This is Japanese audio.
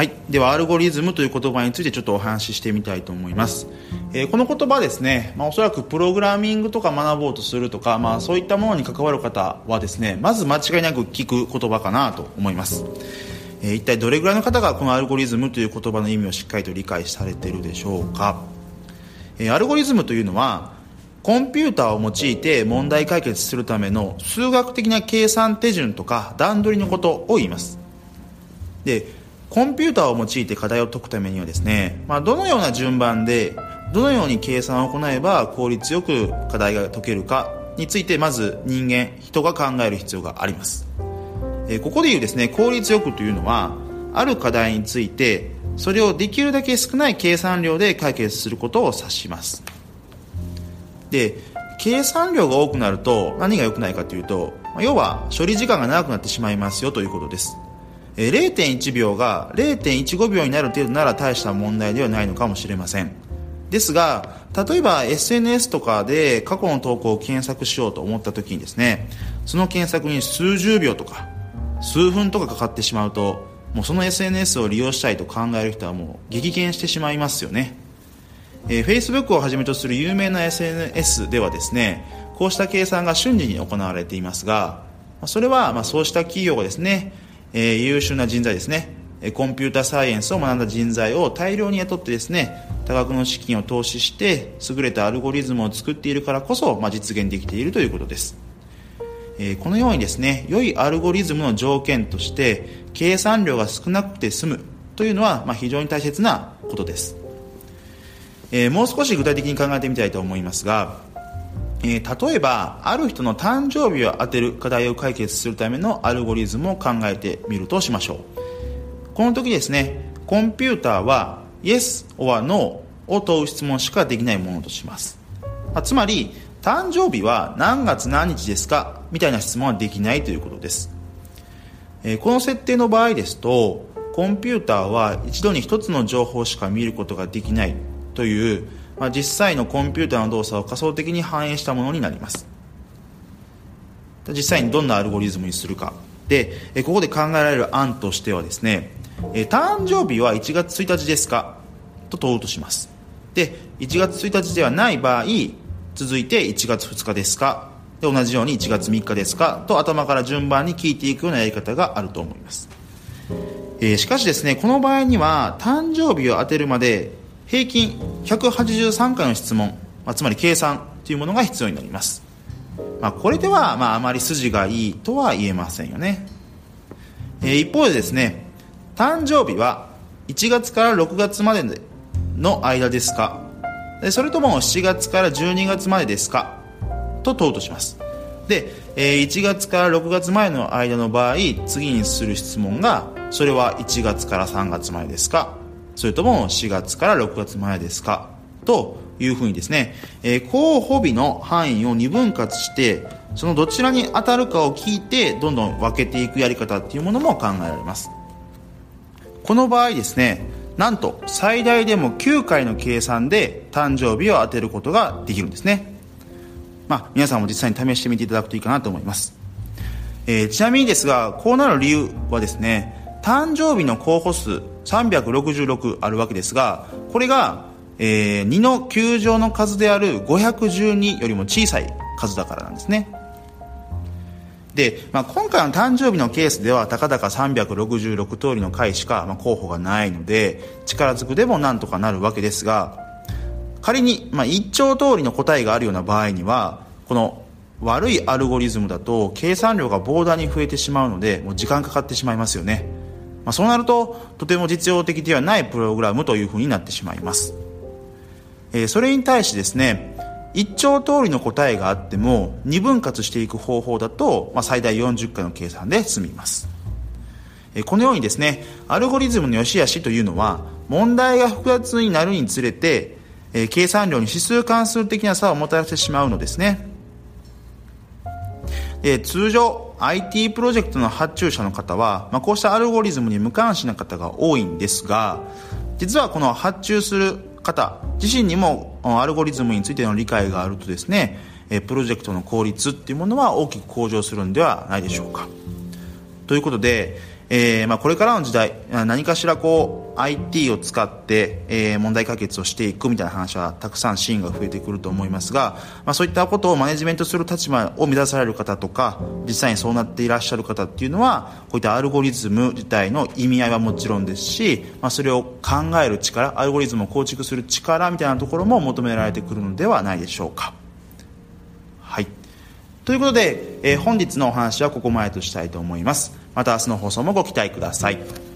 はい。では、アルゴリズムという言葉についてちょっとお話ししてみたいと思います。えーこの言葉ですね、まあ、おそらくプログラミングとか学ぼうとするとか、まあ、そういったものに関わる方はですね、まず間違いなく聞く言葉かなと思います。えー一体どれぐらいの方がこのアルゴリズムという言葉の意味をしっかりと理解されているでしょうか。えーアルゴリズムというのは、コンピューターを用いて問題解決するための数学的な計算手順とか段取りのことを言います。でコンピューターを用いて課題を解くためにはですね、まあ、どのような順番でどのように計算を行えば効率よく課題が解けるかについてまず人間人が考える必要があります、えーここでいうですね効率よくというのはある課題についてそれをできるだけ少ない計算量で解決することを指します。で計算量が多くなると何が良くないかというと要は処理時間が長くなってしまいますよということです。え0.1秒が0.15秒になる程度なら大した問題ではないのかもしれません。ですが例えば SNS とかで過去の投稿を検索しようと思った時にですねその検索に数十秒とか数分とかかかってしまうともうその SNS を利用したいと考える人はもう激減してしまいますよね。えー Facebook をはじめとする有名な SNS ではですねこうした計算が瞬時に行われていますがそれはまあそうした企業がですね、えー優秀な人材ですね。コンピューターサイエンスを学んだ人材を大量に雇ってですね多額の資金を投資して優れたアルゴリズムを作っているからこそ、まあ、実現できているということです。えーこのようにですね良いアルゴリズムの条件として計算量が少なくて済むというのは、まあ、非常に大切なことです。えーもう少し具体的に考えてみたいと思いますが、えー例えばある人の誕生日を当てる課題を解決するためのアルゴリズムを考えてみるとしましょう。この時ですねコンピューターは Yes or No を問う質問しかできないものとします。つまり誕生日は何月何日ですか？みたいな質問はできないということです。えーこの設定の場合ですとコンピューターは一度に一つの情報しか見ることができないという、まあ、実際のコンピューターの動作を仮想的に反映したものになります。実際にどんなアルゴリズムにするか。でここで考えられる案としてはですね誕生日は1月1日ですか？と問うとします。で1月1日ではない場合続いて1月2日ですか？で同じように1月3日ですか？と頭から順番に聞いていくようなやり方があると思います、えーしかしですねこの場合には誕生日を当てるまで平均183回の質問、まあ、つまり計算というものが必要になります、まあ、これでは、まあ、あまり筋がいいとは言えませんよね、えー一方でですね誕生日は1月から6月までの間ですか？それとも7月から12月までですか？と問うとします。で、え1月から6月前の間の場合次にする質問がそれは1月から3月前ですか？それとも4月から6月前ですか？というふうにですね、えー候補日の範囲を二分割してそのどちらに当たるかを聞いてどんどん分けていくやり方っていうものも考えられます。この場合ですねなんと最大でも9回の計算で誕生日を当てることができるんですね。まあ皆さんも実際に試してみていただくといいかなと思います、えーちなみにですがこうなる理由はですね誕生日の候補数366あるわけですがこれが、えー2の9乗の数である512よりも小さい数だからなんですね。で、まあ、今回の誕生日のケースではたかだか366通りの回しか、まあ、候補がないので力ずくでもなんとかなるわけですが仮に、まあ、一兆通りの答えがあるような場合にはこの悪いアルゴリズムだと計算量が膨大に増えてしまうのでもう時間かかってしまいますよね、まあ、そうなるととても実用的ではないプログラムというふうになってしまいます、えーそれに対してですね一兆通りの答えがあっても二分割していく方法だと、まあ、最大40回の計算で済みます。えこのようにですねアルゴリズムの良し悪しというのは問題が複雑になるにつれて、え計算量に指数関数的な差をもたらしてしまうのですね。で通常 IT プロジェクトの発注者の方は、まあ、こうしたアルゴリズムに無関心な方が多いんですが実はこの発注する方自身にもアルゴリズムについての理解があるとですねプロジェクトの効率っていうものは大きく向上するんではないでしょうか。ということで、えーまあ、これからの時代何かしらこう IT を使って、えー、問題解決をしていくみたいな話はたくさんシーンが増えてくると思いますが、まあ、そういったことをマネジメントする立場を目指される方とか実際にそうなっていらっしゃる方っていうのはこういったアルゴリズム自体の意味合いはもちろんですし、まあ、それを考える力アルゴリズムを構築する力みたいなところも求められてくるのではないでしょうか。はいということで、えー、本日のお話はここまでとしたいと思います。また明日の放送もご期待ください。